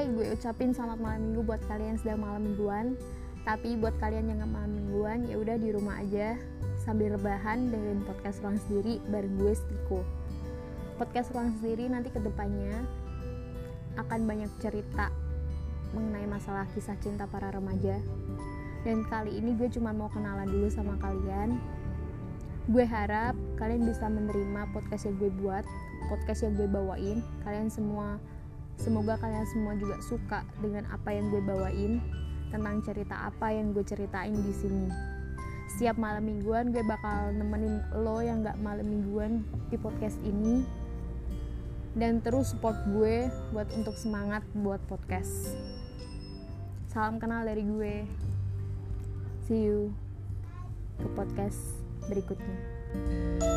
Hai, gue ucapin selamat malam minggu buat kalian sedang malam mingguan. Tapi buat kalian yang gak malam mingguan, ya udah di rumah aja sambil rebahan dengerin podcast ruang sendiri bareng gue Stiko. Podcast ruang sendiri nanti ke depannya akan banyak cerita mengenai masalah kisah cinta para remaja. Dan kali ini gue cuma mau kenalan dulu sama kalian. Gue harap kalian bisa menerima podcast yang gue buat, podcast yang gue bawain. Kalian semua Semoga kalian semua juga suka dengan apa yang gue bawain tentang cerita apa yang gue ceritain di sini. Setiap malam mingguan gue bakal nemenin lo yang gak malam mingguan di podcast ini dan terus support gue buat untuk semangat buat podcast. Salam kenal dari gue. See you ke podcast berikutnya.